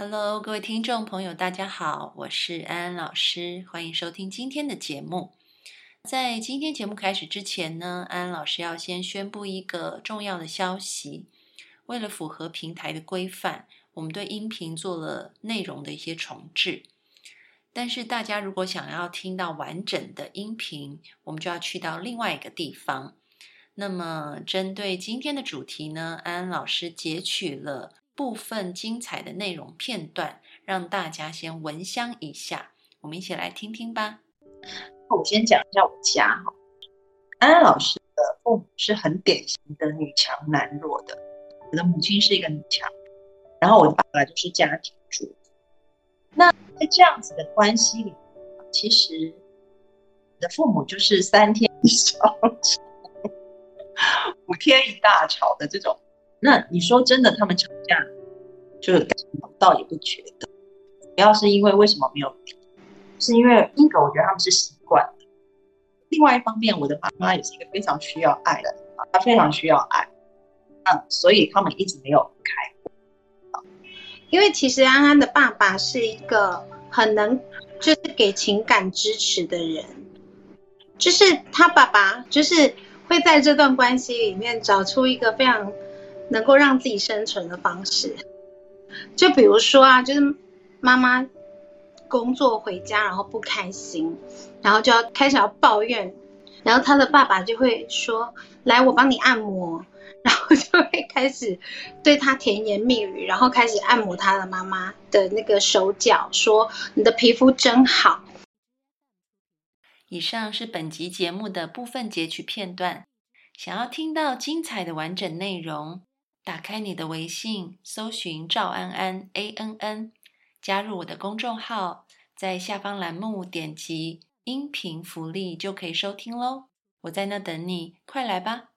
Hello，各位听众朋友，大家好，我是安安老师，欢迎收听今天的节目。在今天节目开始之前呢，安安老师要先宣布一个重要的消息。为了符合平台的规范，我们对音频做了内容的一些重置。但是大家如果想要听到完整的音频，我们就要去到另外一个地方。那么，针对今天的主题呢，安安老师截取了。部分精彩的内容片段，让大家先闻香一下。我们一起来听听吧。我先讲一下我家哈，安安老师的父母是很典型的女强男弱的。我的母亲是一个女强，然后我的爸爸就是家庭主。那在这样子的关系里，其实我的父母就是三天一小吵，五天一大吵的这种。那你说真的，他们吵架就是倒也不觉得，主要是因为为什么没有是因为一个我觉得他们是习惯的，另外一方面，我的妈妈也是一个非常需要爱的，她非常需要爱，嗯，所以他们一直没有开。因为其实安安的爸爸是一个很能就是给情感支持的人，就是他爸爸就是会在这段关系里面找出一个非常。能够让自己生存的方式，就比如说啊，就是妈妈工作回家然后不开心，然后就要开始要抱怨，然后他的爸爸就会说：“来，我帮你按摩。”然后就会开始对他甜言蜜语，然后开始按摩他的妈妈的那个手脚，说：“你的皮肤真好。”以上是本集节目的部分截取片段，想要听到精彩的完整内容。打开你的微信，搜寻赵安安 A N N，加入我的公众号，在下方栏目点击音频福利就可以收听喽。我在那等你，快来吧！